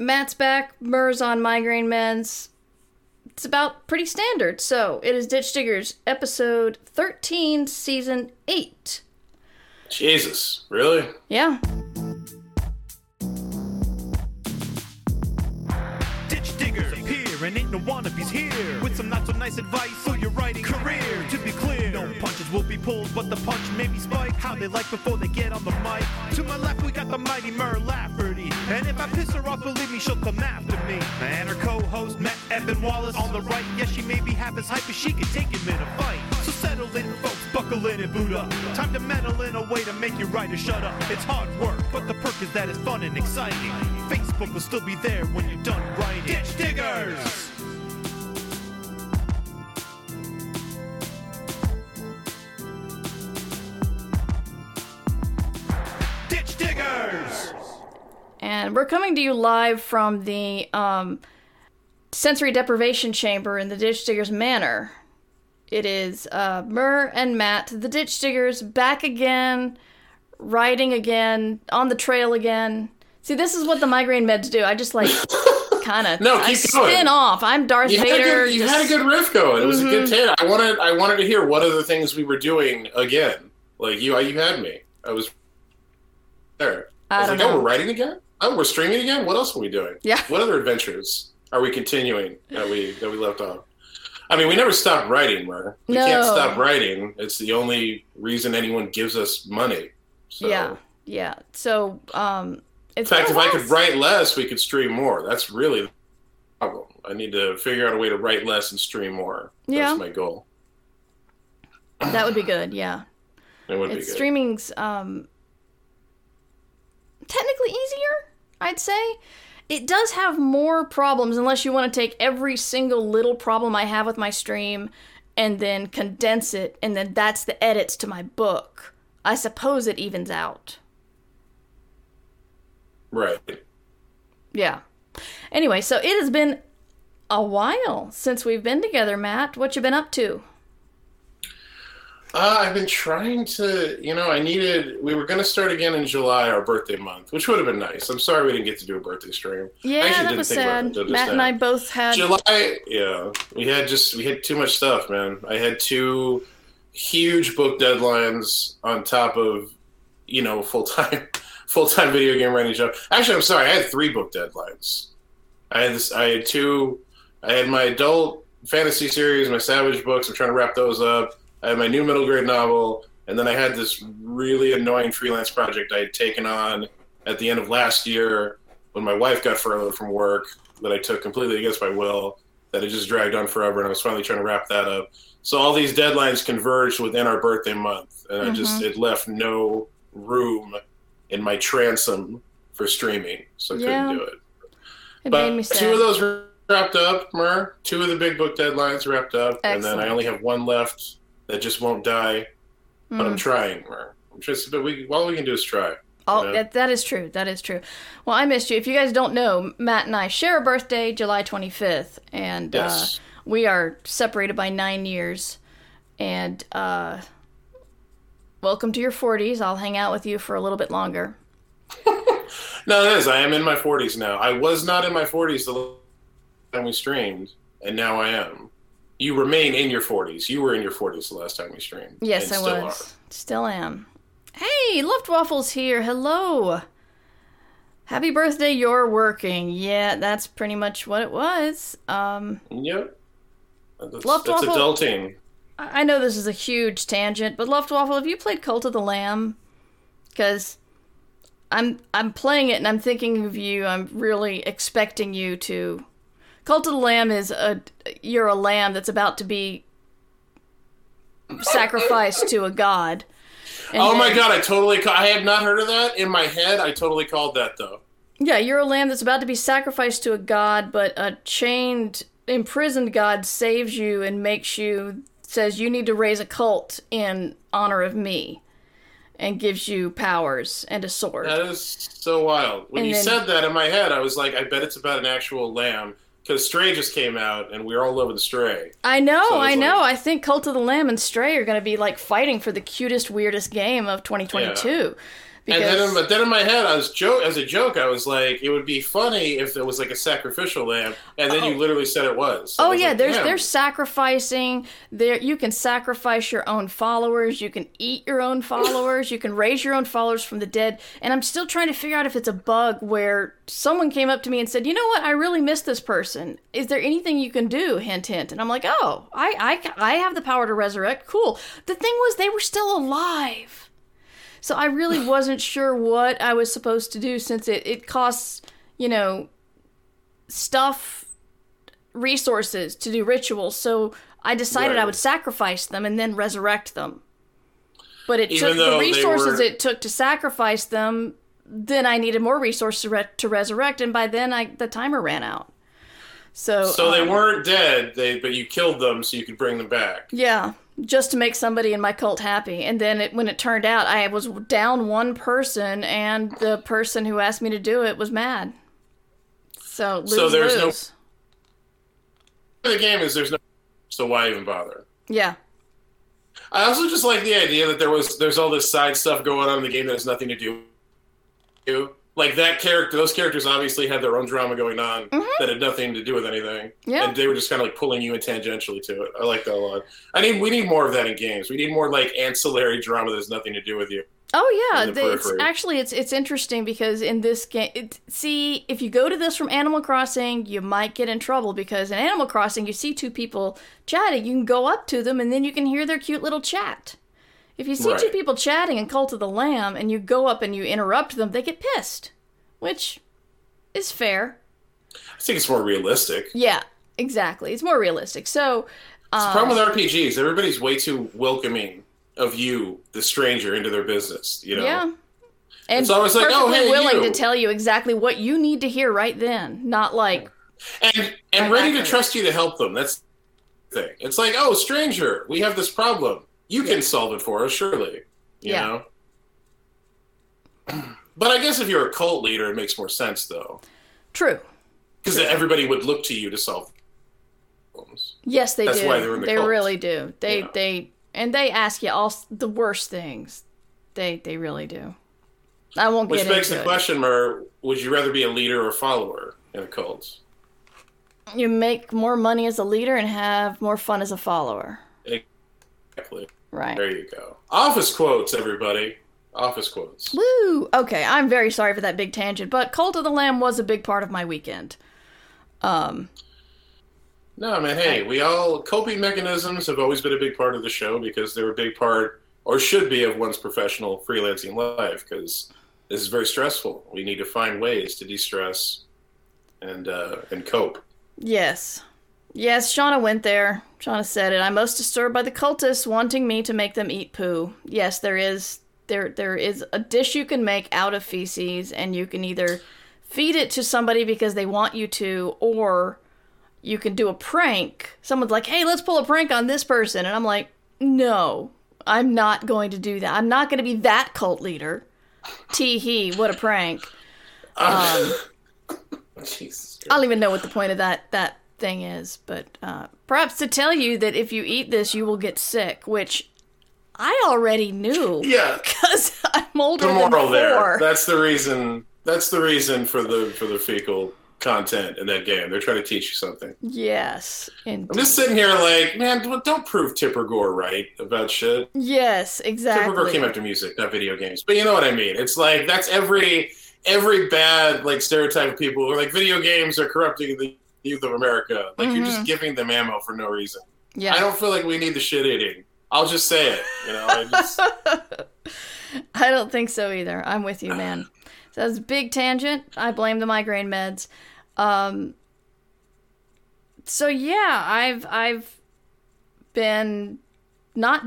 Matt's back, Mur's on migraine meds. It's about pretty standard. So it is Ditch Diggers, episode 13, season 8. Jesus, really? Yeah. Ditch diggers appear and ain't no wannabes here with some not so nice advice for your writing career. To be clear, no punches will be pulled, but the punch may be spiked. How they like before they get on the mic. To my left, we got the mighty Mur Lafferty, and if I piss her off, believe me, she'll come after me. And her co-host Matt Evan Wallace on the right. Yes, she may be half as hype as she can take him in a fight. So settle in, folks, buckle in and boot up. Time to meddle in a way to make your writer shut up. It's hard work, but the perk is that it's fun and exciting. Facebook will still be there when you're done writing. Ditch diggers. And we're coming to you live from the um, sensory deprivation chamber in the Ditch Diggers Manor. It is uh, Mur and Matt, the Ditch Diggers, back again, riding again, on the trail again. See, this is what the migraine meds do. I just like kind of No, I keep going. spin off. I'm Darth You, had Vader. good, you just- had a good riff going. It was a good Mhm. tale. I wanted, I wanted to hear what other things we were doing again. Like you, you had me. I was there. I I was like, oh, we're writing again. Oh, we're streaming again. What else are we doing? Yeah. What other adventures are we continuing that we that we left off? I mean, we never stopped writing. We can't No. stop writing. It's the only reason anyone gives us money. So. Yeah, yeah. So, um, In fact, if a I could write less, we could stream more. That's really the problem. I need to figure out a way to write less and stream more. Yeah. That's my goal. That would be good. Yeah. It would be it's good. streaming's um technically easier i'd say. It does have more problems unless you want to take every single little problem i have with my stream and then condense it and then that's the edits to my book. I suppose it evens out. Right. yeah. Anyway so it has been a while since we've been together matt. What you been up to Uh, I've been trying to, you know, I needed, we were going to start again in July, our birthday month, which would have been nice. I'm sorry we didn't get to do a birthday stream. yeah that was sad matt and i both had July, yeah, we had just, we had too much stuff, man. I had two huge book deadlines on top of, you know, full time, full time video game writing job. Actually, I'm sorry, I had three book deadlines. I had this, I had two, I had my adult fantasy series, my Savage books. I'm trying to wrap those up. I had my new middle grade novel, and then I had this really annoying freelance project I had taken on at the end of last year when my wife got furloughed from work that I took completely against my will. That it just dragged on forever, and I was finally trying to wrap that up. So all these deadlines converged within our birthday month, and I just mm-hmm. it left no room in my transom for streaming, so I Yeah. couldn't do it. it But made me sad two of those wrapped up, Mur. Two of the big book deadlines wrapped up, and then I only have one left that just won't die. But I'm Mm. trying, Mur. I'm just, but we all we can do is try. Oh, Yeah. that, that is true. That is true. Well, I missed you. If you guys don't know, Matt and I share a birthday, July 25th, and Yes. uh, we are separated by nine years. And uh, welcome to your 40s. I'll hang out with you for a little bit longer. No, it is. I am in my 40s now. I was not in my 40s the last time we streamed, and now I am. You remain in your 40s. You were in your 40s the last time we streamed. Yes, I still was. Still am. Hey, Luftwaffle's here. Hello. Happy birthday, you're working. Yeah, that's pretty much what it was. Um, Are. Yep. That's, that's Luftwaffe- adulting. I know this is a huge tangent, but Luftwaffe, have you played Cult of the Lamb? Because I'm I'm playing it and I'm thinking of you. I'm really expecting you to. Cult of the Lamb is a you're a lamb that's about to be sacrificed to a god. And Oh my god, I totally. Ca- I had not heard of that in my head. I totally called that though. Yeah, you're a lamb that's about to be sacrificed to a god, but a chained, imprisoned god saves you and makes you says you need to raise a cult in honor of me, and gives you powers and a sword. That is so wild. When And you then- said that in my head, I was like, I bet it's about an actual lamb because Stray just came out, and we are all over the Stray. I know, So I know. I think Cult of the Lamb and Stray are going to be like fighting for the cutest, weirdest game of 2022. And Because then, but then in my head, I was joke as a joke. I was like, it would be funny if it was like a sacrificial lamb, and then you oh. literally said it was. So Oh was yeah, like, there's damn. there's sacrificing. There you can sacrifice your own followers. You can eat your own followers. You can raise your own followers from the dead. And I'm still trying to figure out if it's a bug where someone came up to me and said, "You know what? I really miss this person. Is there anything you can do?" Hint, hint. And I'm like, "Oh, I I I have the power to resurrect. Cool." The thing was, they were still alive. So I really wasn't sure what I was supposed to do since it, it costs, you know, stuff resources to do rituals, so I decided I would sacrifice them and then resurrect them. But it Even took the resources were- it took to sacrifice them. Then I needed more resources to, re- to resurrect, and by then I the timer ran out. So So they um, weren't dead, they but you killed them so you could bring them back. yeah, just to make somebody in my cult happy. And then it, when it turned out, I was down one person, and the person who asked me to do it was mad. So lose So there's no- The game is there's no, so why even bother? Yeah. I also just like the idea that there was there's all this side stuff going on in the game that has nothing to do. Like that character, those characters obviously had their own drama going on that had nothing to do with anything. Mm-hmm. Yeah. and they were just kind of like pulling you in tangentially to it. I like that a lot. I need we need more of that in games. We need more like ancillary drama that has nothing to do with you. Oh yeah, the- it's actually it's it's interesting because in this game, it, see if you go to this from Animal Crossing, you might get in trouble because in Animal Crossing you see two people chatting, you can go up to them and then you can hear their cute little chat. If you see two people chatting in Cult of the Lamb and you go up and you interrupt them, they get pissed, which is fair. I think it's more realistic. Yeah, exactly. It's more realistic. So the problem um, with RPGs, everybody's way too welcoming of you, the stranger, into their business. You know, yeah. And so It's always like, "Oh, hey, willing you." to tell you exactly what you need to hear right then, not like and and ready to trust you to help them. That's the thing. It's like, oh, stranger, we have this problem. You can solve it for us, surely. You Yeah. know. But I guess if you're a cult leader, it makes more sense though, true. because everybody would look to you to solve problems. Yes, they That's do. why they're in the they cult. really do. They Yeah. they and they ask you all the worst things. They they really do. I won't Which get begs into the it. question, Mur, would you rather be a leader or a follower in a cult? You make more money as a leader and have more fun as a follower. Exactly. Right. There you go. Office quotes, everybody. Office quotes. Woo! Okay, I'm very sorry for that big tangent, but Cult of the Lamb was a big part of my weekend. Um, No, man. Hey, we all coping mechanisms have always been a big part of the show because they're a big part, or should be, of one's professional freelancing life. Because this is very stressful. We need to find ways to de-stress and uh, and cope. yes. Yes, Shauna went there. Shauna said it. I'm most disturbed by the cultists wanting me to make them eat poo. Yes, there is there there is a dish you can make out of feces and you can either feed it to somebody because they want you to or you can do a prank. Someone's like, "Hey, let's pull a prank on this person." And I'm like, "No. I'm not going to do that. I'm not going to be that cult leader." Tee hee, what a prank. Um, Jesus. I don't even know what the point of that that thing is, but uh, perhaps to tell you that if you eat this, you will get sick, which I already knew Yeah, because I'm older the than moral four. there. That's the reason. That's the reason for the for the fecal content in that game. They're trying to teach you something. yes, I'm just sitting here like, man, don't- don't prove Tipper Gore right about shit. yes, exactly. Tipper Gore came after music, not video games. But you know what I mean. It's like that's every every bad like stereotype of people who are like video games are corrupting the youth of America. Like you're just giving them ammo for no reason. Mm-hmm. yeah, I don't feel like we need the shit eating. I'll just say it. You know, I just, I don't think so either. I'm with you, man. So that's big tangent. I blame the migraine meds. Um, so yeah, I've I've been not.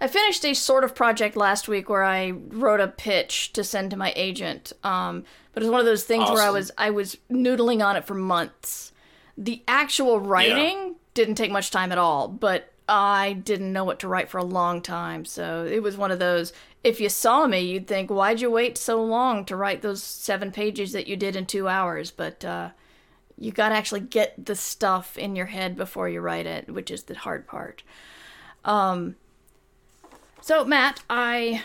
I finished a sort of project last week where I wrote a pitch to send to my agent. Um, but it was one of those things where I was I was noodling on it for months. The actual writing didn't take much time at all, but I didn't know what to write for a long time. So it was one of those. If you saw me, you'd think, "Why'd you wait so long to write those seven pages that you did in two hours?" But uh, you got to actually get the stuff in your head before you write it, which is the hard part. Um. So Matt, I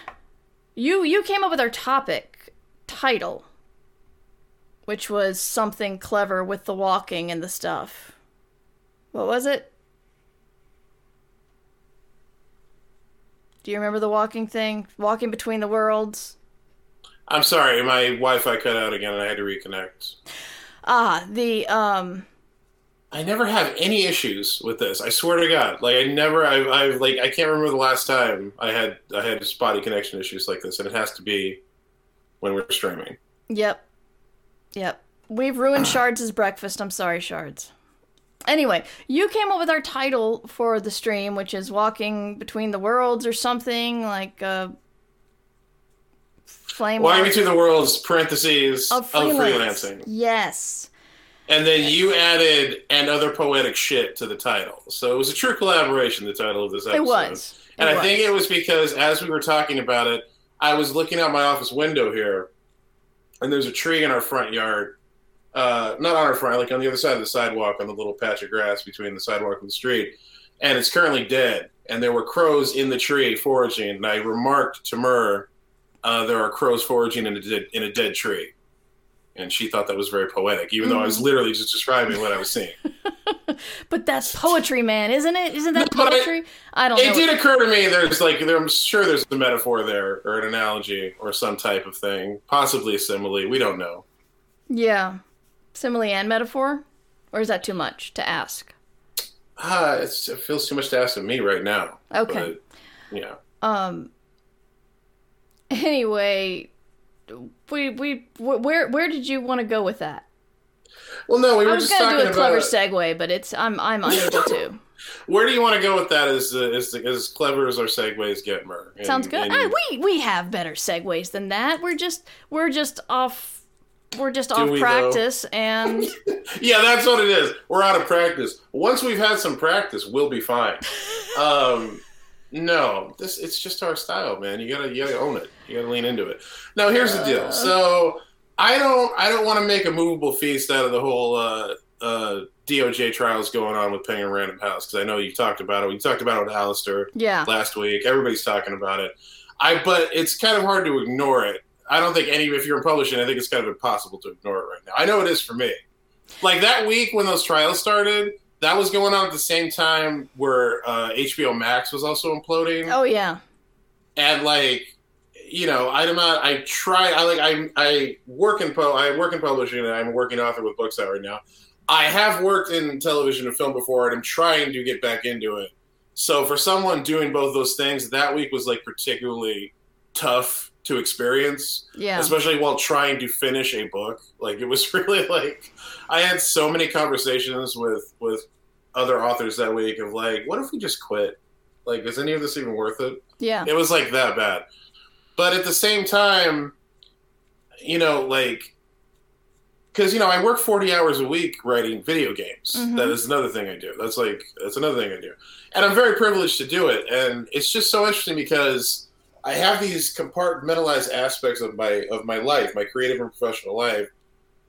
You you came up with our topic title, which was something clever with the walking and the stuff. What was it? Do you remember the walking thing? Walking between the worlds? I'm sorry, my Wi-Fi cut out again, and I had to reconnect. Ah, the um I never have any issues with this. I swear to God, like I never, I've, I've like I can't remember the last time I had I had spotty connection issues like this, and it has to be when we're streaming. Yep. Yep. We've ruined Shards' breakfast. I'm sorry, Shards. Anyway, you came up with our title for the stream, which is Walking Between the Worlds or something like uh flame Walking between the worlds, parentheses of of freelancing, Yes. And then you added and other poetic shit to the title. So it was a true collaboration. The title of this episode. It was. It And I was. think it was because as we were talking about it, I was looking out my office window here, and there's a tree in our front yard. Uh, not on our front, like on the other side of the sidewalk, on the little patch of grass between the sidewalk and the street, and it's currently dead. And there were crows in the tree foraging. And I remarked to Mur, uh, "There are crows foraging in a dead, in a dead tree," and she thought that was very poetic, even though I Mm. was literally just describing what I was seeing. But that's poetry, man, isn't it? Isn't that No, but I- poetry? I, don't know. It did occur to me there's like there, I'm sure there's a metaphor there or an analogy or some type of thing, possibly a simile. We don't know. Yeah. Simile and metaphor? Or is that too much to ask? Ah, it's, it feels too much to ask of me right now. Okay. But, yeah. Um. Anyway, we we where where did you want to go with that? Well, no, we I was just gonna do a clever segue, but it's I'm I'm unable to. where do you want to go with that? As as as clever as our segues get, Mur. And- Sounds good. and- we we have better segues than that. We're just we're just off. We're just off we, though? practice, and yeah, that's what it is. We're out of practice. Once we've had some practice, we'll be fine. um, no, this it's just our style, man. You gotta you gotta own it. You gotta lean into it. Now, here's the deal. So I don't I don't want to make a movable feast out of the whole uh, uh, DOJ trials going on with Penguin Random House because I know you talked about it. We talked about it with Alistair yeah, last week. Everybody's talking about it. I but it's kind of hard to ignore it. I don't think any if you're in publishing, I think it's kind of impossible to ignore it right now. I know it is for me. Like that week when those trials started, that was going on at the same time where uh, HBO Max was also imploding, oh yeah, and like you know, I'm not. I try. I like. I I work in po. I work in publishing, and I'm a working author with books out right now. I have worked in television and film before, and I'm trying to get back into it. So for someone doing both those things, that week was like particularly tough to experience, yeah. especially while trying to finish a book. Like it was really like I had so many conversations with with other authors that week of like, what if we just quit? Like, is any of this even worth it? Yeah. It was like that bad. But at the same time, you know, like, because, you know, I work 40 hours a week writing video games. Mhm. That is another thing I do. That's like, that's another thing I do. And I'm very privileged to do it. And it's just so interesting because I have these compartmentalized aspects of my, of my life, my creative and professional life,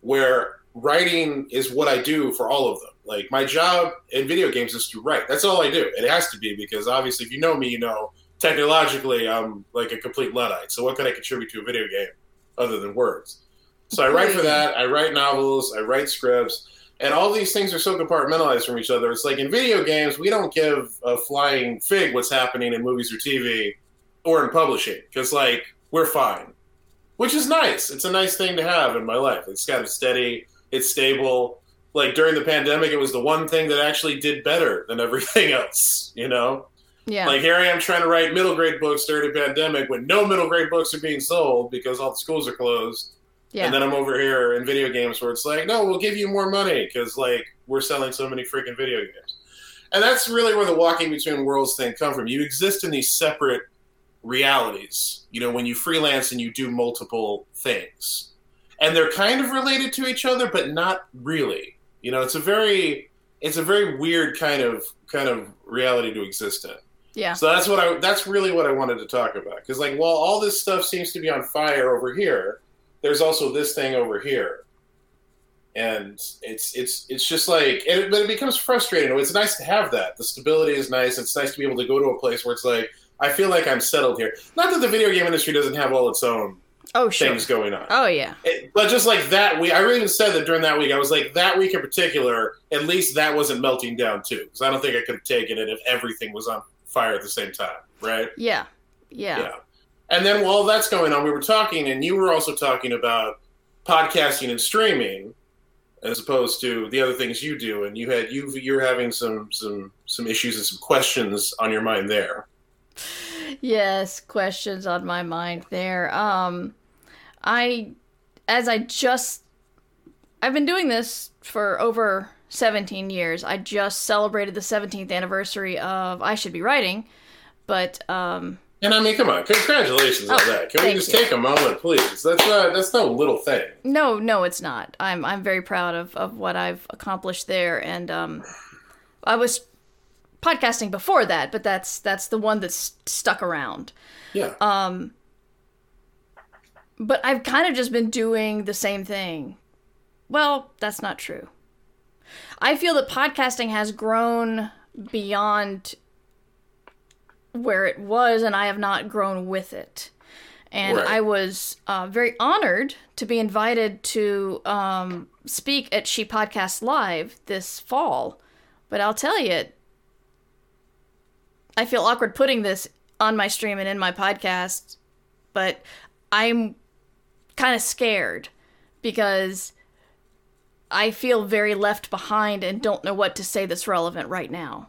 where writing is what I do for all of them. Like my job in video games is to write. That's all I do. It has to be because obviously, if you know me, you know technologically I'm like a complete luddite. So what can I contribute to a video game other than words? So I write for that. I write novels. I write scripts. And all these things are so compartmentalized from each other. It's like in video games, we don't give a flying fig what's happening in movies or TV or in publishing because, like, we're fine, which is nice. It's a nice thing to have in my life. It's kind of steady, it's stable. Like during the pandemic, it was the one thing that actually did better than everything else, you know? Yeah. Like here I am trying to write middle grade books during the pandemic when no middle grade books are being sold because all the schools are closed. yeah. And then I'm over here in video games where it's like, no, we'll give you more money because like we're selling so many freaking video games. And that's really where the walking between worlds thing come from. You exist in these separate realities. You know, when you freelance and you do multiple things, and they're kind of related to each other, but not really. You know, it's a very it's a very weird kind of kind of reality to exist in. Yeah. So that's what I that's really what I wanted to talk about because like while all this stuff seems to be on fire over here, there's also this thing over here, and it's it's it's just like it, but it becomes frustrating. It's nice to have that. The stability is nice. It's nice to be able to go to a place where it's like I feel like I'm settled here. Not that the video game industry doesn't have all its own Oh sure. things going on. Oh yeah. It- but just like that week, I really even said that during that week. I was like, that week in particular, at least that wasn't melting down too, because I don't think I could have taken it if everything was on fire at the same time, right? Yeah. Yeah. Yeah. And then while that's going on, we were talking, and you were also talking about podcasting and streaming, as opposed to the other things you do. And you had you you're having some some some issues and some questions on your mind there. Yes, questions on my mind there. Um I as I just I've been doing this for over 17 years. I just celebrated the 17th anniversary of I Should Be Writing, but um And I mean, come on, congratulations on Oh, that. Can we just you. take a moment, please? That's not that's no little thing. no, no it's not. I'm I'm very proud of of what I've accomplished there and um I was podcasting before that, but that's that's the one that's stuck around. Yeah. Um, but I've kind of just been doing the same thing. Well, that's not true. I feel that podcasting has grown beyond where it was, and I have not grown with it. And Right. I was uh, very honored to be invited to um, speak at She Podcast Live this fall. But I'll tell you, I feel awkward putting this on my stream and in my podcast, but I'm kind of scared because I feel very left behind and don't know what to say that's relevant right now.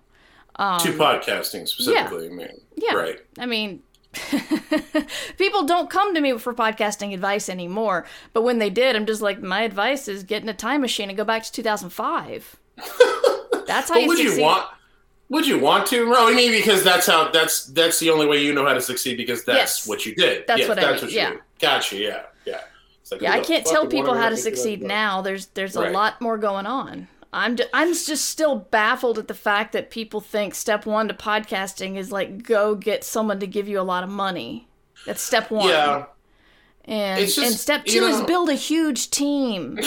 to podcasting specifically, I mean. um, Yeah. Right. I mean, people don't come to me for podcasting advice anymore, but when they did, I'm just like, my advice is get in a time machine and go back to 2005. That's how you would succeed. you want would you want to? No, I mean because that's how that's that's the only way you know how to succeed because that's Yes. what you did. That's Yeah, what I that's mean, what you yeah. did. Gotcha, yeah, yeah. Like, Yeah, I can't tell people how to succeed now. There's there's a lot more going on. I'm ju- I'm just still baffled at the fact that people think step one to podcasting is like go get someone to give you a lot of money. That's step one. Yeah. And just, and step you two is build a huge team.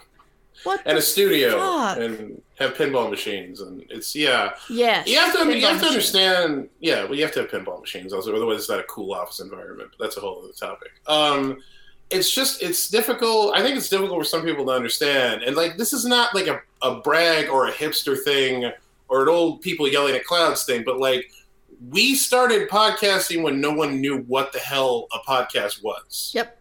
what? And a studio fuck? and have pinball machines and it's yeah. yes. You have to you have to understand yeah, well you have to have pinball machines also otherwise it's not a cool office environment. But that's a whole other topic. Um it's just it's difficult I think it's difficult for some people to understand. And like this is not like a, a brag or a hipster thing or an old people yelling at clouds thing, but like we started podcasting when no one knew what the hell a podcast was. Yep.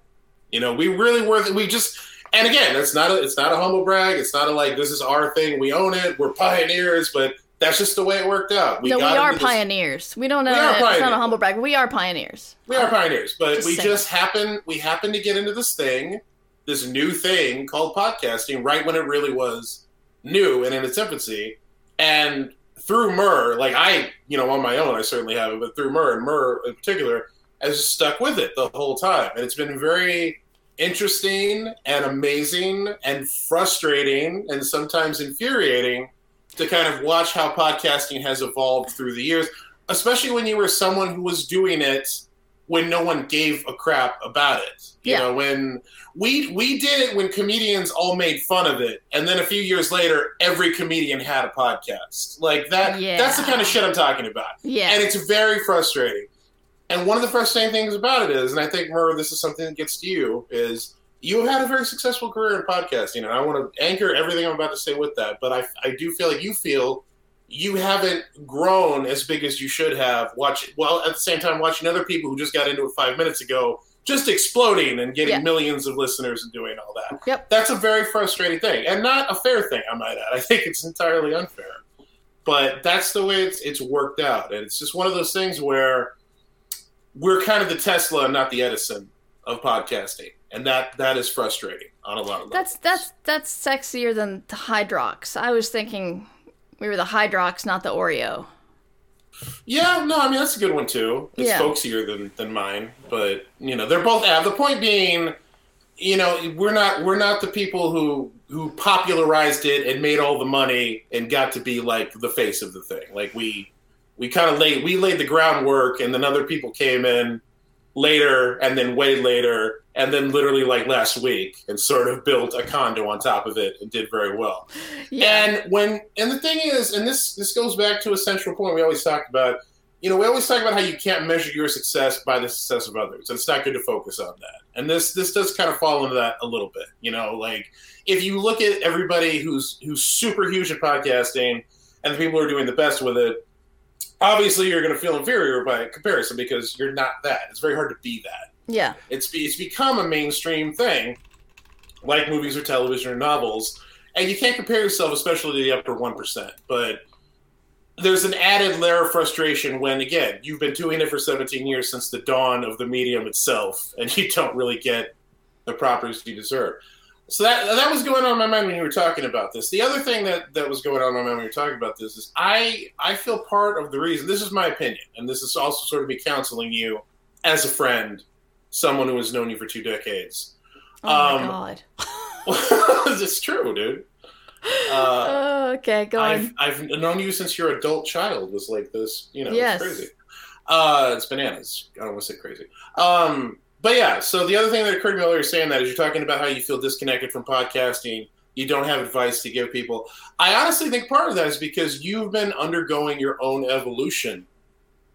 You know, we really were. We just, and again, it's not a, it's not a humble brag. It's not a like this is our thing. We own it. We're pioneers. But that's just the way it worked out. no, we are into this- pioneers. We don't know. We uh, are It's not a pioneers. humble brag. We are pioneers. We are pioneers, but Just we saying. just happen we happen to get into this thing, this new thing called podcasting, right when it really was new and in its infancy. And through Mur, like I, you know, on my own, I certainly haven't, but through Mur and Mur in particular, has stuck with it the whole time, and it's been very interesting and amazing and frustrating and sometimes infuriating to kind of watch how podcasting has evolved through the years especially when you were someone who was doing it when no one gave a crap about it. You Yeah. know, when we we did it when comedians all made fun of it, and then a few years later, every comedian had a podcast. Like that. Yeah. That's the kind of shit I'm talking about, Yeah. and it's very frustrating. And one of the frustrating things about it is, and I think Mur, this is something that gets to you, is you had a very successful career in podcasting, and I want to anchor everything I'm about to say with that. But I, I do feel like you feel you haven't grown as big as you should have. Watch well at the same time watching other people who just got into it five minutes ago, just exploding and getting Yeah. millions of listeners and doing all that. Yep. That's a very frustrating thing, and not a fair thing. I might add. I think it's entirely unfair, but that's the way it's it's worked out, and it's just one of those things where we're kind of the Tesla, and not the Edison of podcasting, and that that is frustrating on a lot of levels. That's that's that's sexier than the Hydrox. I was thinking we were the Hydrox, not the Oreo. Yeah, no, I mean that's a good one too. It's Yeah. folksier than than mine, but you know they're both. The point being, you know, we're not we're not the people who who popularized it and made all the money and got to be like the face of the thing. Like we we kind of laid we laid the groundwork, and then other people came in later, and then way later, and then literally like last week, and sort of built a condo on top of it and did very well. Yeah. And when and the thing is, and this this goes back to a central point we always talked about. you know, we always talk about how you can't measure your success by the success of others. And it's not good to focus on that. And this this does kind of fall into that a little bit. You know, like if you look at everybody who's who's super huge at podcasting and the people who are doing the best with it, obviously you're going to feel inferior by comparison because you're not that. It's very hard to be that. Yeah. It's it's become a mainstream thing, like movies or television or novels, and you can't compare yourself, especially to the upper one percent. But there's an added layer of frustration when, again, you've been doing it for 17 years since the dawn of the medium itself, and you don't really get the properties you deserve. So that that was going on in my mind when you were talking about this. The other thing that, that was going on in my mind when you were talking about this is I I feel part of the reason. This is my opinion, and this is also sort of me counseling you as a friend, someone who has known you for two decades. Oh Um, my god. it's true, dude. Uh, Oh, okay, go I've, on. I've known you since your adult child was like this. You know, Yes. it's crazy. Uh, it's bananas. I don't want to say crazy. Um, but yeah, so the other thing that occurred to me while you were saying that is you're talking about how you feel disconnected from podcasting. You don't have advice to give people. I honestly think part of that is because you've been undergoing your own evolution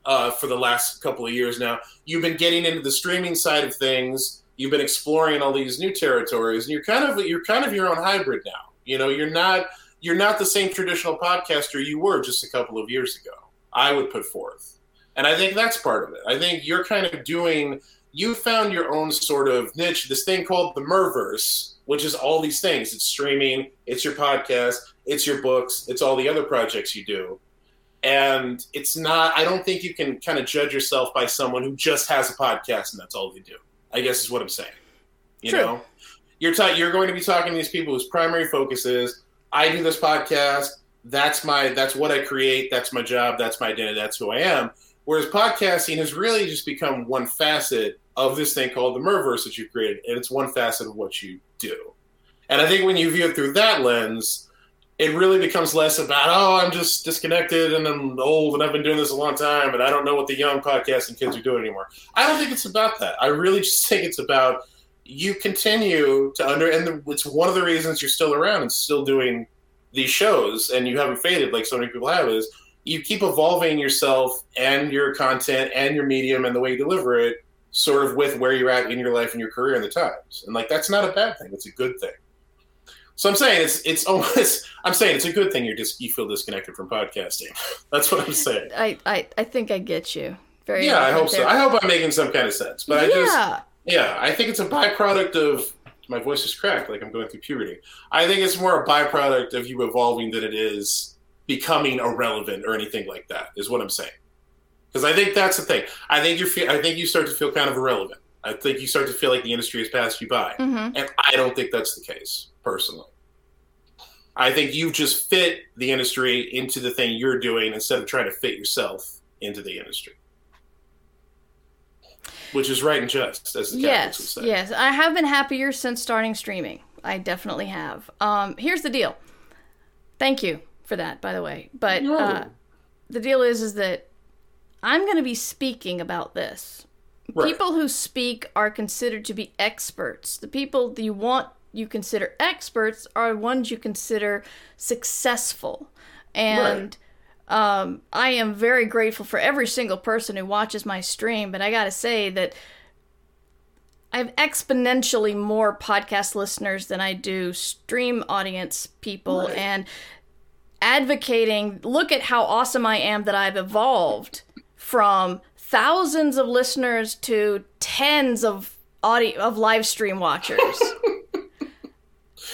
uh, for the last couple of years now. You've been getting into the streaming side of things. You've been exploring all these new territories, and you're kind of you're kind of your own hybrid now. You know, you're not you're not the same traditional podcaster you were just a couple of years ago. I would put forth, and I think that's part of it. I think you're kind of doing. You found your own sort of niche. This thing called the Merverse, which is all these things. It's streaming. It's your podcast. It's your books. It's all the other projects you do. And it's not. I don't think you can kind of judge yourself by someone who just has a podcast and that's all they do. I guess is what I'm saying. You True. know, you're ta- you're going to be talking to these people whose primary focus is I do this podcast. That's my that's what I create. That's my job. That's my identity. That's who I am. Whereas podcasting has really just become one facet of this thing called the Merverse that you've created, and it's one facet of what you do. And I think when you view it through that lens, it really becomes less about oh I'm just disconnected and I'm old and I've been doing this a long time and I don't know what the young podcasting kids are doing anymore. I don't think it's about that. I really just think it's about you continue to under and the, it's one of the reasons you're still around and still doing these shows and you haven't faded like so many people have is you keep evolving yourself and your content and your medium and the way you deliver it sort of with where you're at in your life and your career and the times and like that's not a bad thing it's a good thing so i'm saying it's it's almost i'm saying it's a good thing you're just you feel disconnected from podcasting that's what i'm saying I, I, I think I get you. Very yeah i hope so i hope i'm making some kind of sense but i yeah. just yeah, I think it's a byproduct of my voice is cracked, like I'm going through puberty. I think it's more a byproduct of you evolving than it is becoming irrelevant or anything like that. Is what I'm saying. Because I think that's the thing. I think you feel. I think you start to feel kind of irrelevant. I think you start to feel like the industry has passed you by, hmm and I don't think that's the case personally. I think you've just fit the industry into the thing you're doing instead of trying to fit yourself into the industry. Which is right and just, as the Catholics would Yes, say. yes. I have been happier since starting streaming. I definitely have. Um, here's the deal. Thank you for that, by the way. But No. uh, the deal is, is that I'm going to be speaking about this. Right. People who speak are considered to be experts. The people that you want you consider experts are ones you consider successful. And um, I am very grateful for every single person who watches my stream, but I gotta say that I have exponentially more podcast listeners than I do stream audience people, Right. and advocating look at how awesome I am that I've evolved from thousands of listeners to tens of audio of live stream watchers.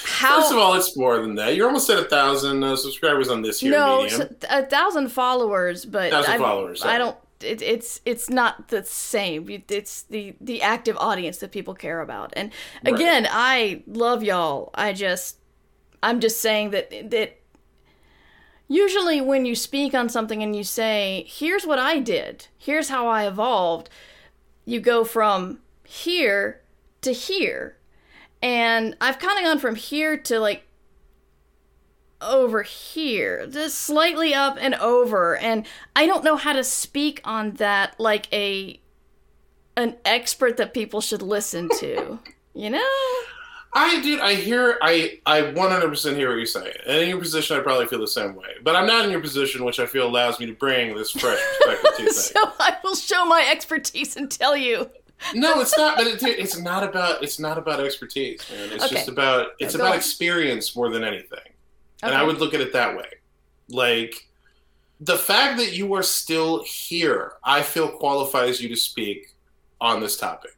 how First of all, it's more than that. You're almost at a thousand uh, subscribers on this here no medium. a thousand followers but Thousand I, followers, I don't it, it's it's not the same it's the the active audience that people care about and Right. again i love y'all i just i'm just saying that that usually when you speak on something and you say here's what i did here's how i evolved you go from here to here and i've kind of gone from here to like over here, just slightly up and over, and I don't know how to speak on that like a an expert that people should listen to. You know? I dude, I hear, I, I 100% hear what you're saying. And in your position, I probably feel the same way. But I'm not in your position, which I feel allows me to bring this fresh perspective to things. so I will show my expertise and tell you. No, it's not. But it, it's not about. It's not about expertise, man. It's Okay. just about. It's about on. experience more than anything. And I would look at it that way. Like the fact that you are still here, I feel qualifies you to speak on this topic.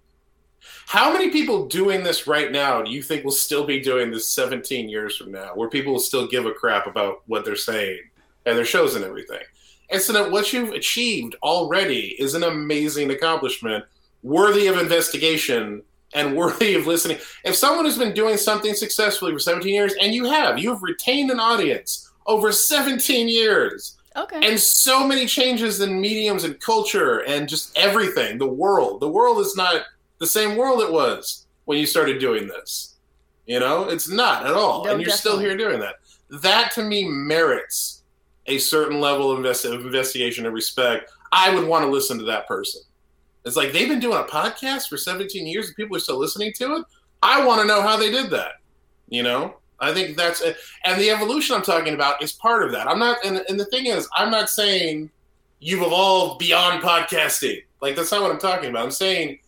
How many people doing this right now do you think will still be doing this 17 years from now, where people will still give a crap about what they're saying and their shows and everything? And so that what you've achieved already is an amazing accomplishment, worthy of investigation and worthy of listening. If someone has been doing something successfully for 17 years, and you have, you have retained an audience over 17 years, Okay. and so many changes in mediums and culture and just everything, the world. The world is not the same world it was when you started doing this. You know, it's not at all. No, and you're still here doing that. That to me merits a certain level of, invest- of investigation and respect. I would want to listen to that person. It's like they've been doing a podcast for 17 years and people are still listening to it. I want to know how they did that. You know, I think that's it. And the evolution I'm talking about is part of that. I'm not, and, and the thing is, I'm not saying you've evolved beyond podcasting. Like, that's not what I'm talking about. I'm saying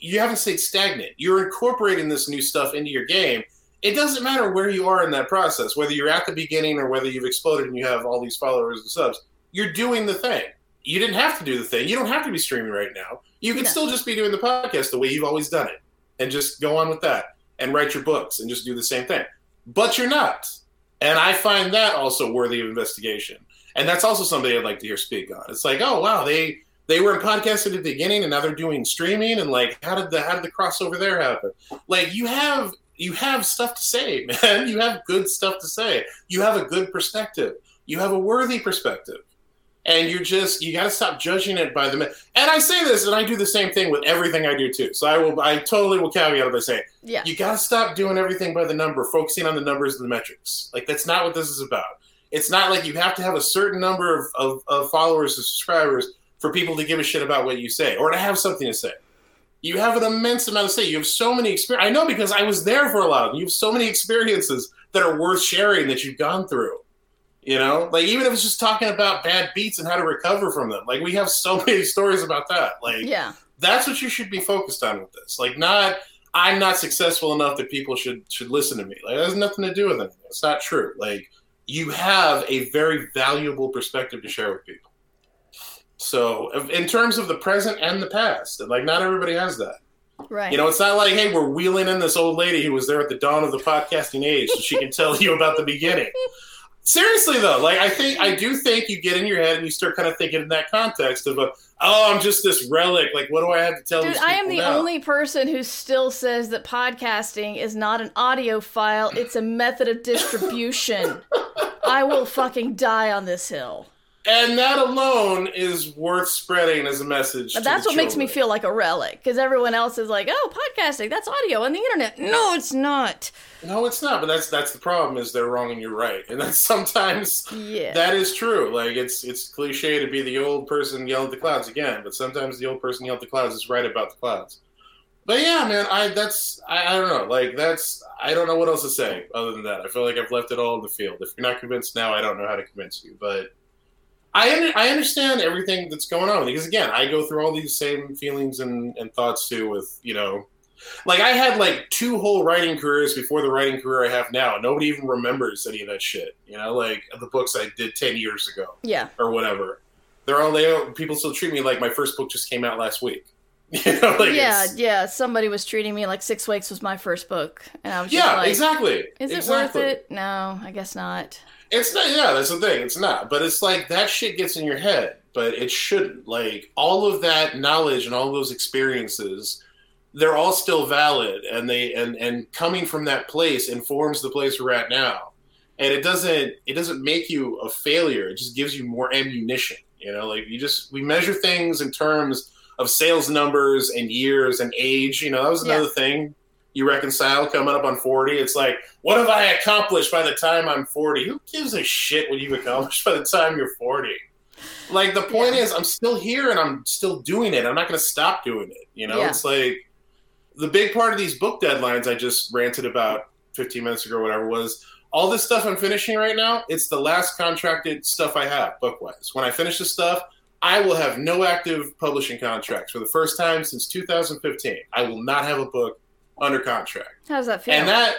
you haven't stayed stagnant. You're incorporating this new stuff into your game. It doesn't matter where you are in that process, whether you're at the beginning or whether you've exploded and you have all these followers and subs. You're doing the thing. You didn't have to do the thing. You don't have to be streaming right now. You can No. still just be doing the podcast the way you've always done it and just go on with that and write your books and just do the same thing. But you're not. And I find that also worthy of investigation. And that's also somebody I'd like to hear speak on. It's like, oh wow, they they were in podcasting at the beginning and now they're doing streaming and like how did the how did the crossover there happen? Like you have you have stuff to say, man. You have good stuff to say. You have a good perspective. You have a worthy perspective. And you're just you got to stop judging it by the mi- and I say this and I do the same thing with everything I do too. So I will I totally will caveat it by saying yeah. you got to stop doing everything by the number, focusing on the numbers and the metrics. Like that's not what this is about. It's not like you have to have a certain number of, of, of followers and subscribers for people to give a shit about what you say or to have something to say. You have an immense amount to say. You have so many experience. I know because I was there for a lot. of them. You have so many experiences that are worth sharing that you've gone through. You know, like even if it's just talking about bad beats and how to recover from them. Like we have so many stories about that. Like Yeah. that's what you should be focused on with this. Like not I'm not successful enough that people should should listen to me. Like that has nothing to do with anything. It's not true. Like you have a very valuable perspective to share with people. So in terms of the present and the past, like not everybody has that. Right. You know, it's not like, hey, we're wheeling in this old lady who was there at the dawn of the podcasting age so she can tell you about the beginning. Seriously though, like I think I do think you get in your head and you start kind of thinking in that context of a, oh, I'm just this relic. Like, what do I have to tell Dude, I am the now? only person who still says that podcasting is not an audio file, it's a method of distribution. I will fucking die on this hill. And that alone is worth spreading as a message. But that's what makes me feel like a relic, because everyone else is like, oh, podcasting, that's audio on the internet. No, it's not. No, it's not. But that's that's the problem. Is they're wrong and you're right, and that's sometimes Yeah. that is true. Like it's it's cliche to be the old person yell at the clouds again, but sometimes the old person yell at the clouds is right about the clouds. But yeah, man, I that's I, I don't know. Like that's I don't know what else to say other than that. I feel like I've left it all in the field. If you're not convinced now, I don't know how to convince you. But I under, I understand everything that's going on because again, I go through all these same feelings and, and thoughts too. With you know, like I had like two whole writing careers before the writing career I have now. Nobody even remembers any of that shit. You know, like the books I did ten years ago yeah. or whatever. They're all they people still treat me like my first book just came out last week. You know, like yeah, yeah. Somebody was treating me like Six Weeks was my first book. And I was just yeah, like, exactly. is it exactly. worth it? No, I guess not. It's not. Yeah, that's the thing. It's not. But it's like that shit gets in your head, but it shouldn't. Like all of that knowledge and all those experiences, they're all still valid, and they and and coming from that place informs the place we're at now. And it doesn't. It doesn't make you a failure. It just gives you more ammunition. You know, like you just we measure things in terms of sales numbers and years and age. You know, that was Yeah. another thing you reconcile coming up on 40. It's like, what have I accomplished by the time I'm 40? Who gives a shit what you've accomplished by the time you're 40? Like, the point Yeah. is, I'm still here and I'm still doing it. I'm not going to stop doing it. You know, Yeah. it's like the big part of these book deadlines I just ranted about 15 minutes ago, or whatever, was all this stuff I'm finishing right now. It's the last contracted stuff I have book wise. When I finish this stuff, I will have no active publishing contracts for the first time since 2015. I will not have a book under contract. How does that feel? And that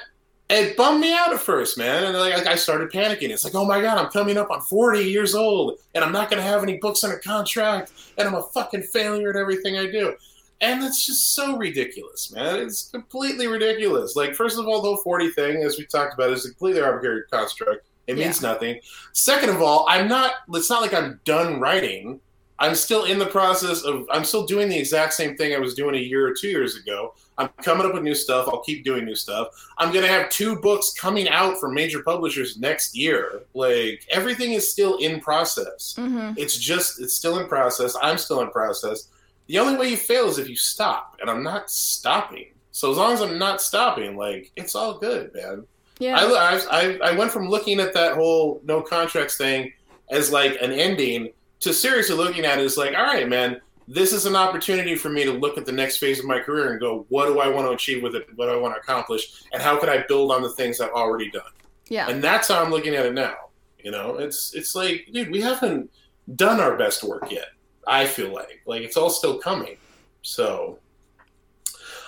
it bummed me out at first, man. And like I started panicking. It's like, oh my god, I'm coming up on 40 years old, and I'm not going to have any books under contract, and I'm a fucking failure at everything I do. And that's just so ridiculous, man. It's completely ridiculous. Like, first of all, the whole 40 thing, as we talked about, is a completely arbitrary construct. It means nothing. Second of all, I'm not. It's not like I'm done writing. I'm still in the process of. I'm still doing the exact same thing I was doing a year or two years ago. I'm coming up with new stuff. I'll keep doing new stuff. I'm gonna have two books coming out from major publishers next year. Like everything is still in process. hmm It's just it's still in process. I'm still in process. The only way you fail is if you stop, and I'm not stopping. So as long as I'm not stopping, like it's all good, man. Yeah. I, I I went from looking at that whole no contracts thing as like an ending to seriously looking at it as like, all right, man, this is an opportunity for me to look at the next phase of my career and go, what do I want to achieve with it? What do I want to accomplish? And how can I build on the things I've already done? yeah. And that's how I'm looking at it now. You know, it's it's like, dude, we haven't done our best work yet. I feel like like it's all still coming. So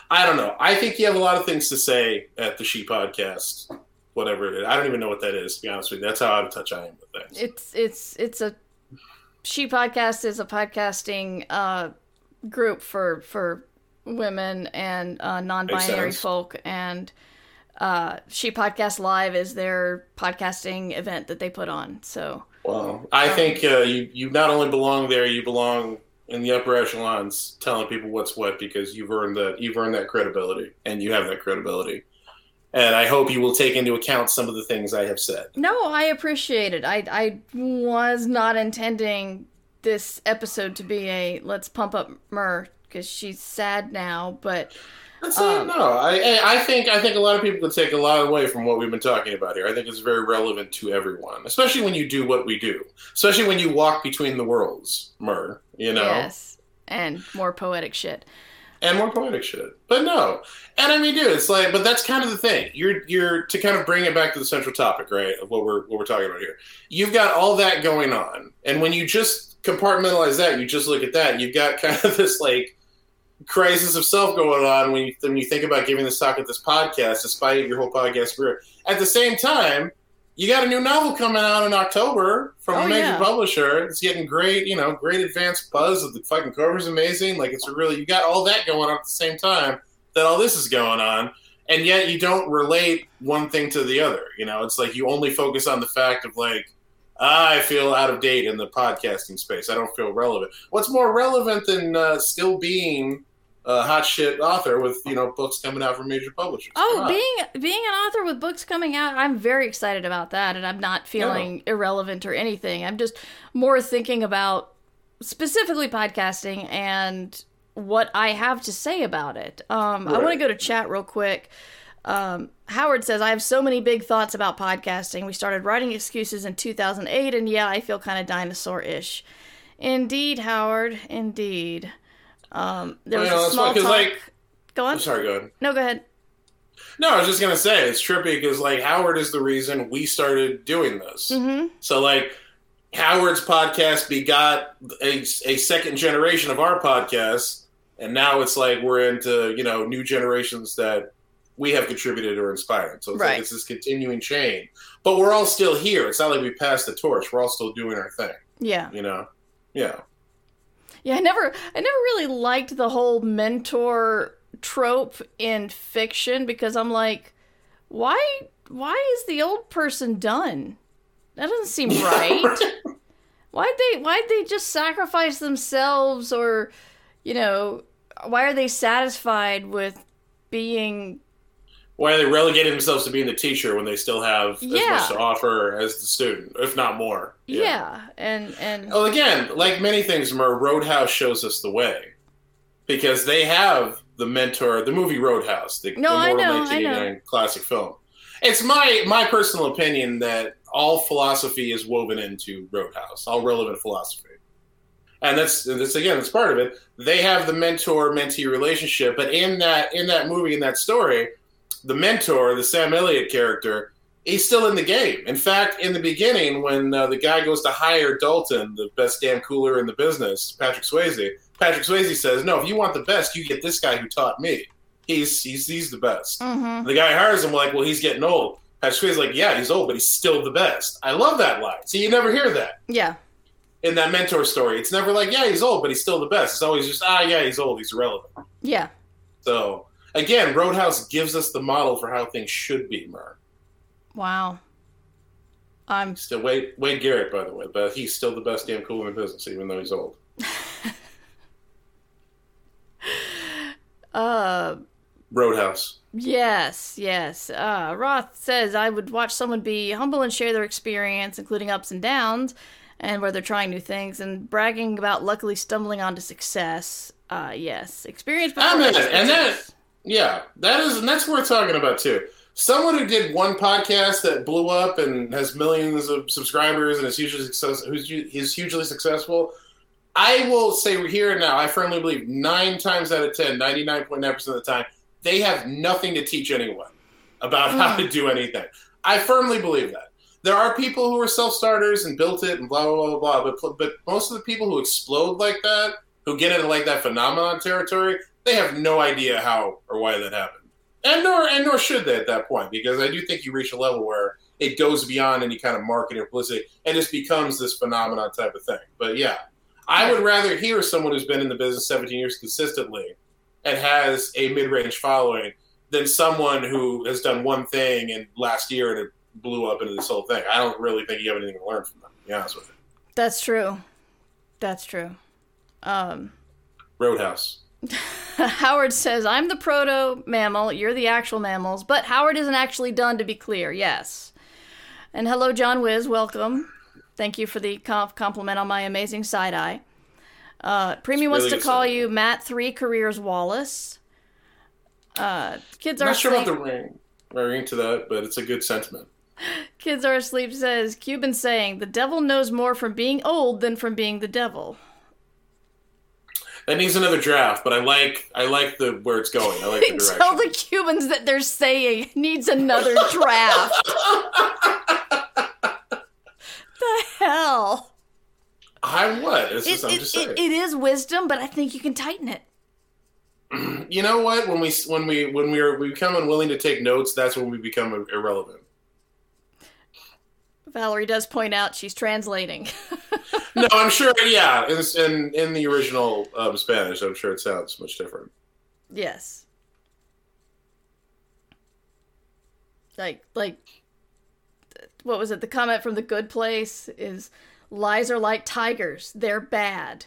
I don't know. I think you have a lot of things to say at the She Podcast, whatever it is. I don't even know what that is. To be honest with you, that's how out of touch I am with things. it's it's it's a she podcast is a podcasting uh group for for women and uh non-binary folk. And uh she podcast live is their podcasting event that they put on. So Well, I think uh, you you not only belong there, you belong in the upper echelons, telling people what's what because you've earned that you've earned that credibility, and you have that credibility. And I hope you will take into account some of the things I have said. no i appreciate it i i was not intending this episode to be a let's pump up Mur because she's sad now but Um, no, I I- think I think a lot of people could take a lot away from what we've been talking about here. I think it's very relevant to everyone, especially when you do what we do, especially when you walk between the worlds, Mur. You know, yes and more poetic shit and more poetic shit. But no, and I mean, dude, it's like, but that's kind of the thing. You're you're to kind of bring it back to the central topic, right, of what we're what we're talking about here. You've got all that going on, and when you just compartmentalize that, you just look at that. You've got kind of this like crisis of self going on when you when you think about giving this talk at this podcast, despite your whole podcast career. At the same time. You got a new novel coming out in October from Oh, a major yeah. publisher. It's getting great, you know, great advanced buzz. Of the fucking cover's amazing. Like it's a really you got all that going on at the same time that all this is going on, and yet you don't relate one thing to the other. You know, it's like you only focus on the fact of like, I feel out of date in the podcasting space. I don't feel relevant. What's more relevant than uh, still being a hot shit author with you know books coming out from major publishers? Oh, being being an author with books coming out, I'm very excited about that, and I'm not feeling irrelevant or anything. I'm just more thinking about specifically podcasting and what I have to say about it. Um, I want to go to chat real quick. Um, Howard says, I have so many big thoughts about podcasting. We started writing excuses in 2008, and yeah, I feel kind of dinosaur ish. Indeed, Howard. Indeed. Um, there was a small talk. like- Go on. I'm sorry, go ahead. No, go ahead. No, I was just gonna say it's trippy because like Howard is the reason we started doing this. Mm-hmm. So like Howard's podcast begot a, a second generation of our podcast, and now it's like we're into you know new generations that we have contributed or inspired. So it's Right. like it's this continuing chain, but we're all still here. It's not like we passed the torch. We're all still doing our thing. Yeah. You know? Yeah. Yeah, I never I never really liked the whole mentor trope in fiction because I'm like, why why is the old person done? That doesn't seem right. why'd they why'd they just sacrifice themselves or you know, why are they satisfied with being Why are they relegating themselves to being the teacher when they still have as much to offer as the student, if not more? yeah, and and Well, again, like many things, Mur, Roadhouse shows us the way because they have the mentor, the movie Roadhouse, the, No, the know, I 1989 classic film. It's my my personal opinion that all philosophy is woven into Roadhouse, all relevant philosophy, and that's that's again that's part of it. They have the mentor mentee relationship, but in that in that movie in that story, the mentor, the Sam Elliott character, he's still in the game. In fact, in the beginning, when uh, the guy goes to hire Dalton, the best damn cooler in the business, Patrick Swayze, Patrick Swayze says, "No, if you want the best, you get this guy who taught me. He's he's he's the best." Mm-hmm. The guy hires him like, "Well, he's getting old." Patrick Swayze's like, "Yeah, he's old, but he's still the best." I love that line. See, you never hear that Yeah. in that mentor story. It's never like, "Yeah, he's old, but he's still the best." It's always just, "Ah, yeah, he's old, he's irrelevant." Yeah. So again, Roadhouse gives us the model for how things should be, Mur. Wow. I'm Still Wade, Wade Garrett, by the way, but he's still the best damn cool in the business, even though he's old. uh Roadhouse. yes, yes. Uh Roth says I would watch someone be humble and share their experience, including ups and downs, and where they're trying new things and bragging about luckily stumbling onto success. Uh yes. Experience I'm in it, and that. Yeah, that is, and that's worth talking about too. Someone who did one podcast that blew up and has millions of subscribers and is hugely success, who's is hugely successful. I will say here and now, I firmly believe nine times out of 10, 99.9% of the time, they have nothing to teach anyone about how hmm. to do anything. I firmly believe that. There are people who are self starters and built it and blah, blah, blah, blah, but, but most of the people who explode like that, who get into like that phenomenon territory, they have no idea how or why that happened. And nor and nor should they at that point, because I do think you reach a level where it goes beyond any kind of marketing or publicity and just becomes this phenomenon type of thing. But yeah, I would rather hear someone who's been in the business 17 years consistently and has a mid range following than someone who has done one thing and last year and it blew up into this whole thing. I don't really think you have anything to learn from them, to be honest with you. That's true. That's true. Um Roadhouse. Howard says, I'm the proto mammal, you're the actual mammals, but Howard isn't actually done, to be clear, yes. And hello, John Wiz, welcome. Thank you for the comp- compliment on my amazing side eye. Uh, Preemie wants to call you Matt Three Careers Wallace. Uh, kids I'm are not sure about the ring, ring to that, but it's a good sentiment. Kids are asleep says Cuban saying the devil knows more from being old than from being the devil. That needs another draft, but I like I like the where it's going. I like the direction. Tell the Cubans that they're saying needs another draft. the hell? I what? It's It, just, it, just it, it is wisdom, but I think you can tighten it. you know what? When we when we when we are we become unwilling to take notes, that's when we become irrelevant. Valerie does point out she's translating. No, I'm sure. Yeah, in in, in the original um, Spanish, I'm sure it sounds much different. yes. Like, like, what was it? The comment from The Good Place is lies are like tigers, they're bad.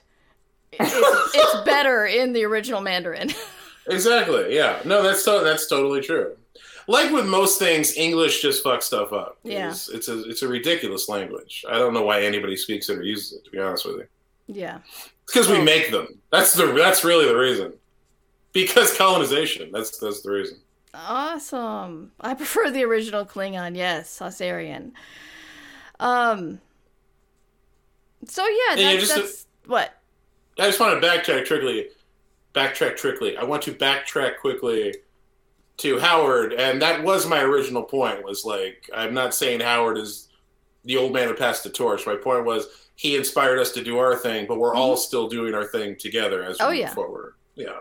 It's, it's better in the original Mandarin. Exactly. Yeah. No, that's to- that's totally true. Like with most things, English just fucks stuff up. Yeah. It's, it's a it's a ridiculous language. I don't know why anybody speaks it or uses it. To be honest with you, yeah. it's because we Oh. make them. That's the that's really the reason. Because colonization. That's that's the reason. Awesome. I prefer the original Klingon. Yes, Sausarian. Um. So yeah, that's, just that's what. I just want to backtrack quickly. Backtrack quickly. I want to backtrack quickly to Howard, and that was my original point. Was like I'm not saying Howard is the old man who passed the torch. My point was he inspired us to do our thing, but we're all still doing our thing together as we Oh, move yeah. forward. Yeah,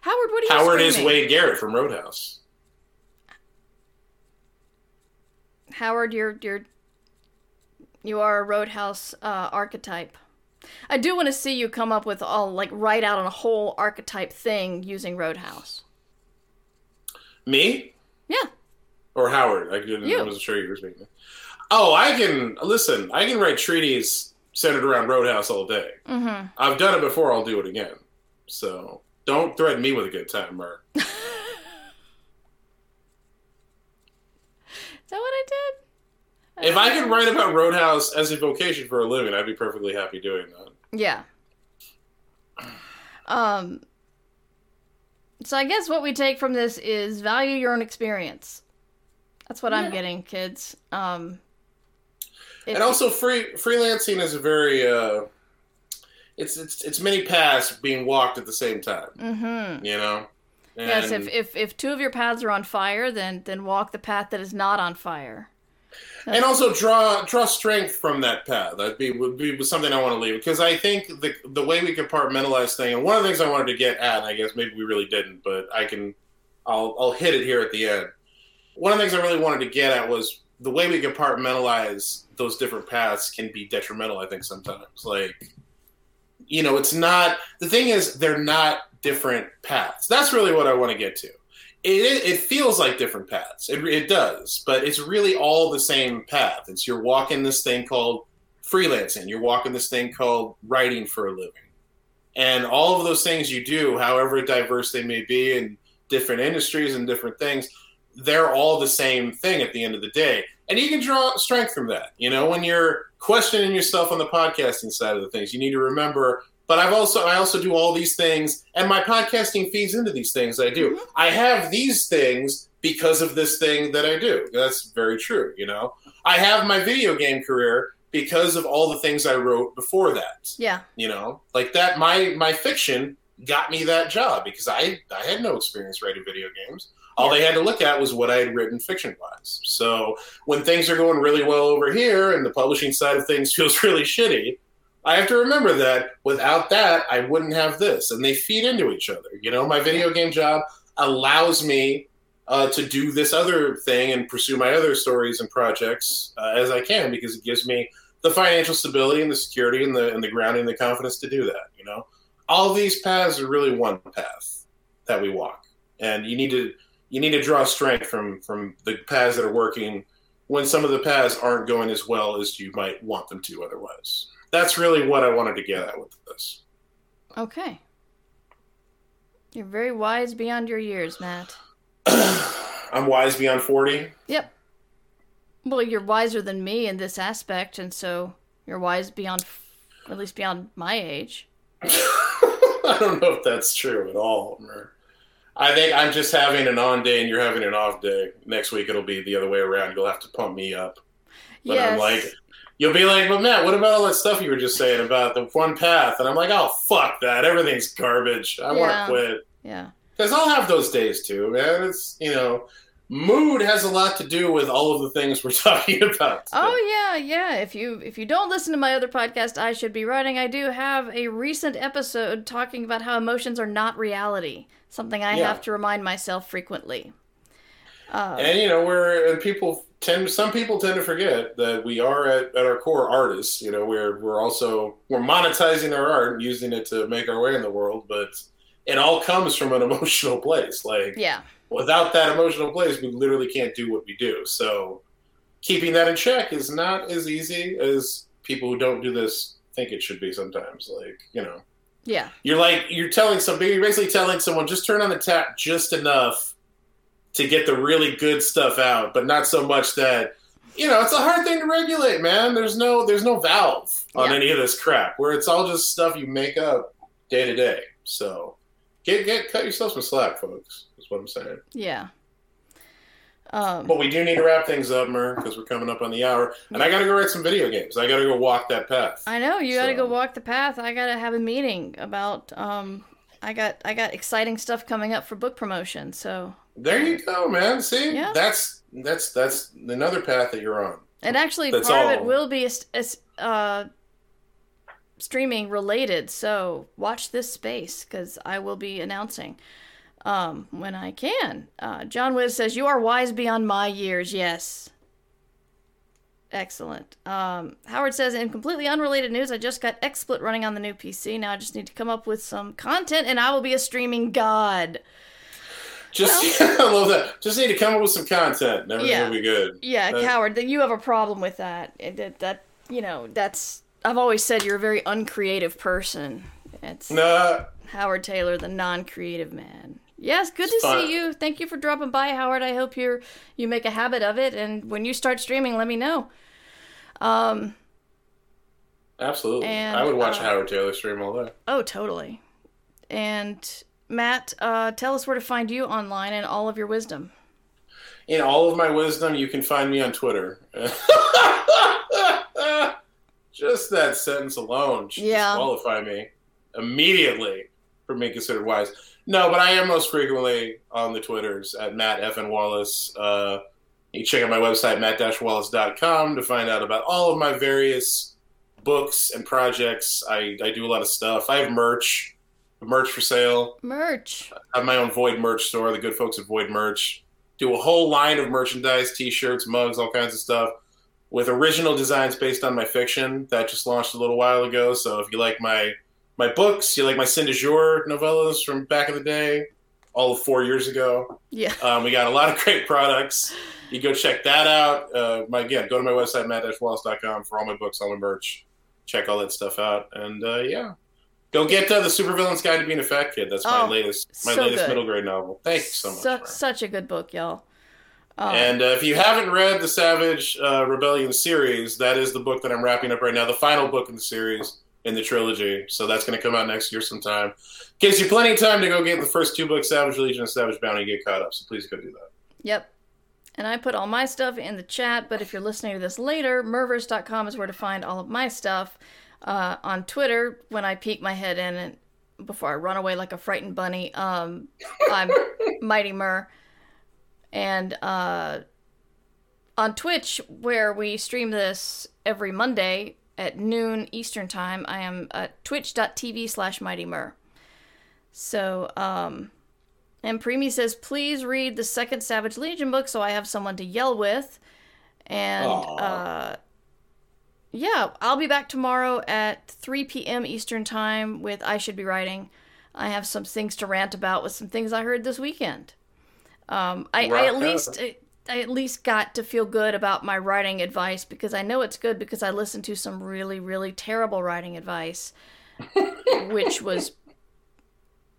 Howard, what are you Howard is? Wade Garrett from Roadhouse. Howard, you're you're you are a Roadhouse uh, archetype. I do want to see you come up with all like write out on a whole archetype thing using Roadhouse. Me Yeah. or Howard? I. I wasn't sure you were speaking. Oh, I can listen. I can write treaties centered around Roadhouse all day. Mm-hmm. I've done it before. I'll do it again. So don't threaten me with a good time, Mur. Is that what I did? If I could write about Roadhouse as a vocation for a living, I'd be perfectly happy doing that. Yeah. Um. So I guess what we take from this is value your own experience. That's what I'm getting, kids. Um. And also, free freelancing is a very uh, it's it's it's many paths being walked at the same time. Mm-hmm. You know. Yes, if, if if two of your paths are on fire, then then walk the path that is not on fire. And also draw draw strength from that path. That be would be something I want to leave because I think the the way we compartmentalize thing, and one of the things I wanted to get at, and I guess maybe we really didn't, but I can, I'll I'll hit it here at the end. One of the things I really wanted to get at was the way we compartmentalize those different paths can be detrimental. I think sometimes, like, you know, it's not the thing is they're not different paths. That's really what I want to get to it, it feels like different paths. It, it does, but it's really all the same path. It's you're walking this thing called freelancing. You're walking this thing called writing for a living, and all of those things you do, however diverse they may be in different industries and different things, they're all the same thing at the end of the day. And you can draw strength from that. You know, when you're questioning yourself on the podcasting side of the things, you need to remember but I've also I also do all these things, and my podcasting feeds into these things I do. Mm-hmm. I have these things because of this thing that I do. That's very true. You know, I have my video game career because of all the things I wrote before that. Yeah. You know, like that. My my fiction got me that job because I I had no experience writing video games. All they had to look at was what I had written fiction wise. So when things are going really well over here and the publishing side of things feels really shitty, I have to remember that without that, I wouldn't have this. And they feed into each other. You know, my video game job allows me uh, to do this other thing and pursue my other stories and projects uh, as I can because it gives me the financial stability and the security and the and the grounding and the confidence to do that. You know, all these paths are really one path that we walk, and you need to you need to draw strength from from the paths that are working when some of the paths aren't going as well as you might want them to otherwise that's really what I wanted to get at with this. Okay. You're very wise beyond your years, Matt. I'm wise beyond 40. Yep. Well, you're wiser than me in this aspect, and so you're wise beyond, at least beyond my age. I don't know if that's true at all. Mur. I think I'm just having an on day and you're having an off day. Next week it'll be the other way around. You'll have to pump me up. But yes. I'm like, You'll be like, but Matt, what about all that stuff you were just saying about the one path? And I'm like, oh, fuck that. Everything's garbage. I Yeah. want to quit. yeah. Because I'll have those days too, man. It's, you know, mood has a lot to do with all of the things we're talking about. today. Oh yeah, yeah. If you if you don't listen to my other podcast, I should be writing. I do have a recent episode talking about how emotions are not reality. Something I Yeah. have to remind myself frequently. Uh, And, you know, we're, and people tend, some people tend to forget that we are at, at our core artists. You know, we're, we're also, we're monetizing our art, using it to make our way in the world, but it all comes from an emotional place. Like, yeah. without that emotional place, we literally can't do what we do. So keeping that in check is not as easy as people who don't do this think it should be sometimes. Like, you know, Yeah. you're like, you're telling somebody, you're basically telling someone, just turn on the tap just enough to get the really good stuff out, but not so much that, you know, it's a hard thing to regulate, man. There's no, there's no valve on Yeah. any of this crap where it's all just stuff you make up day to day. So get, get, cut yourself some slack, folks. Is what I'm saying. Yeah. Um, But we do need to wrap things up, Mur, because we're coming up on the hour, and I got to go write some video games. I got to go walk that path. I know you got to go walk the path. I got to have a meeting about. Um, I got I got exciting stuff coming up for book promotion. So There you go, man. See, Yeah. that's that's that's another path that you're on. And actually, That's part of it will be uh, streaming related. So watch this space because I will be announcing um, when I can. Uh, John Wiz says, You are wise beyond my years. Yes. Excellent. Um, Howard says, in completely unrelated news, I just got XSplit running on the new PC. Now I just need to come up with some content and I will be a streaming god. Just I love that. Just need to come up with some content. Everything Yeah. will be good. Yeah, Uh, Howard, then you have a problem with that. That, that you know, that's I've always said you're a very uncreative person. It's Nah, Howard Tayler, the non-creative man. Yes, good to fun. see you. Thank you for dropping by, Howard. I hope you're you make a habit of it, and when you start streaming, let me know. Um. absolutely. And, I would watch uh, Howard Tayler stream all day. Oh, totally. And Matt, uh, tell us where to find you online and all of your wisdom. In all of my wisdom, you can find me on Twitter. just that sentence alone should Yeah. disqualify me immediately from being considered wise. No, but I am most frequently on the Twitters at Matt F. N. Wallace. Uh, you can check out my website, matt-wallace.com, to find out about all of my various books and projects. I, I do a lot of stuff. I have merch, merch for sale. Merch. I have my own Void merch store, the good folks at Void Merch. Do a whole line of merchandise, t-shirts, mugs, all kinds of stuff with original designs based on my fiction that just launched a little while ago. So if you like my my books, you like my Sin du Jour novellas from back in the day, all of four years ago. Yeah. Um, we got a lot of great products. You go check that out. Uh, my again, go to my website matt-wallace.com for all my books, all my merch. Check all that stuff out, and uh, yeah, go get uh, the Supervillain's Guide to Being a Fat Kid. That's my Oh, latest, my so latest good. middle grade novel. Thanks so much. Su- such a good book, y'all. Um, And uh, if you haven't read the Savage uh, Rebellion series, that is the book that I'm wrapping up right now, the final book in the series in the trilogy. So that's going to come out next year sometime. Gives you plenty of time to go get the first two books, Savage Legion and Savage Bounty, and get caught up. So please go do that. Yep. And I put all my stuff in the chat, but if you're listening to this later, murverse.com is where to find all of my stuff. Uh, on Twitter, when I peek my head in and before I run away like a frightened bunny, um, I'm Mighty Mur. And uh, on Twitch, where we stream this every Monday at noon Eastern Time, I am at twitch.tv slash Mighty Mur. So, um, and Preemie says, please read the second Savage Legion book so I have someone to yell with. And Aw. uh, yeah, I'll be back tomorrow at 3 p.m. Eastern Time with I Should Be Writing. I have some things to rant about with some things I heard this weekend. Um, I, I at least I at least got to feel good about my writing advice because I know it's good because I listened to some really really terrible writing advice, which was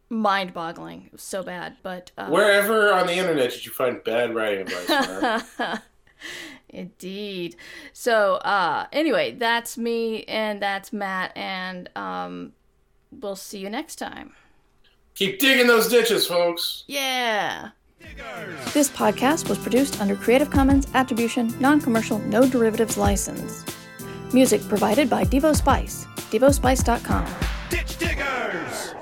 mind-boggling. It was so bad, but uh, Wherever on the internet did you find bad writing advice? Indeed. So, uh, anyway, that's me and that's Matt, and um, we'll see you next time. Keep digging those ditches, folks. Yeah. This podcast was produced under Creative Commons Attribution, Non Commercial, No Derivatives License. Music provided by Devo Spice, devospice.com. Ditch diggers!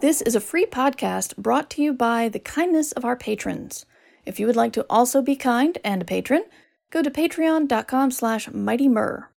This is a free podcast brought to you by the kindness of our patrons. If you would like to also be kind and a patron, go to patreon.com slash mightymur.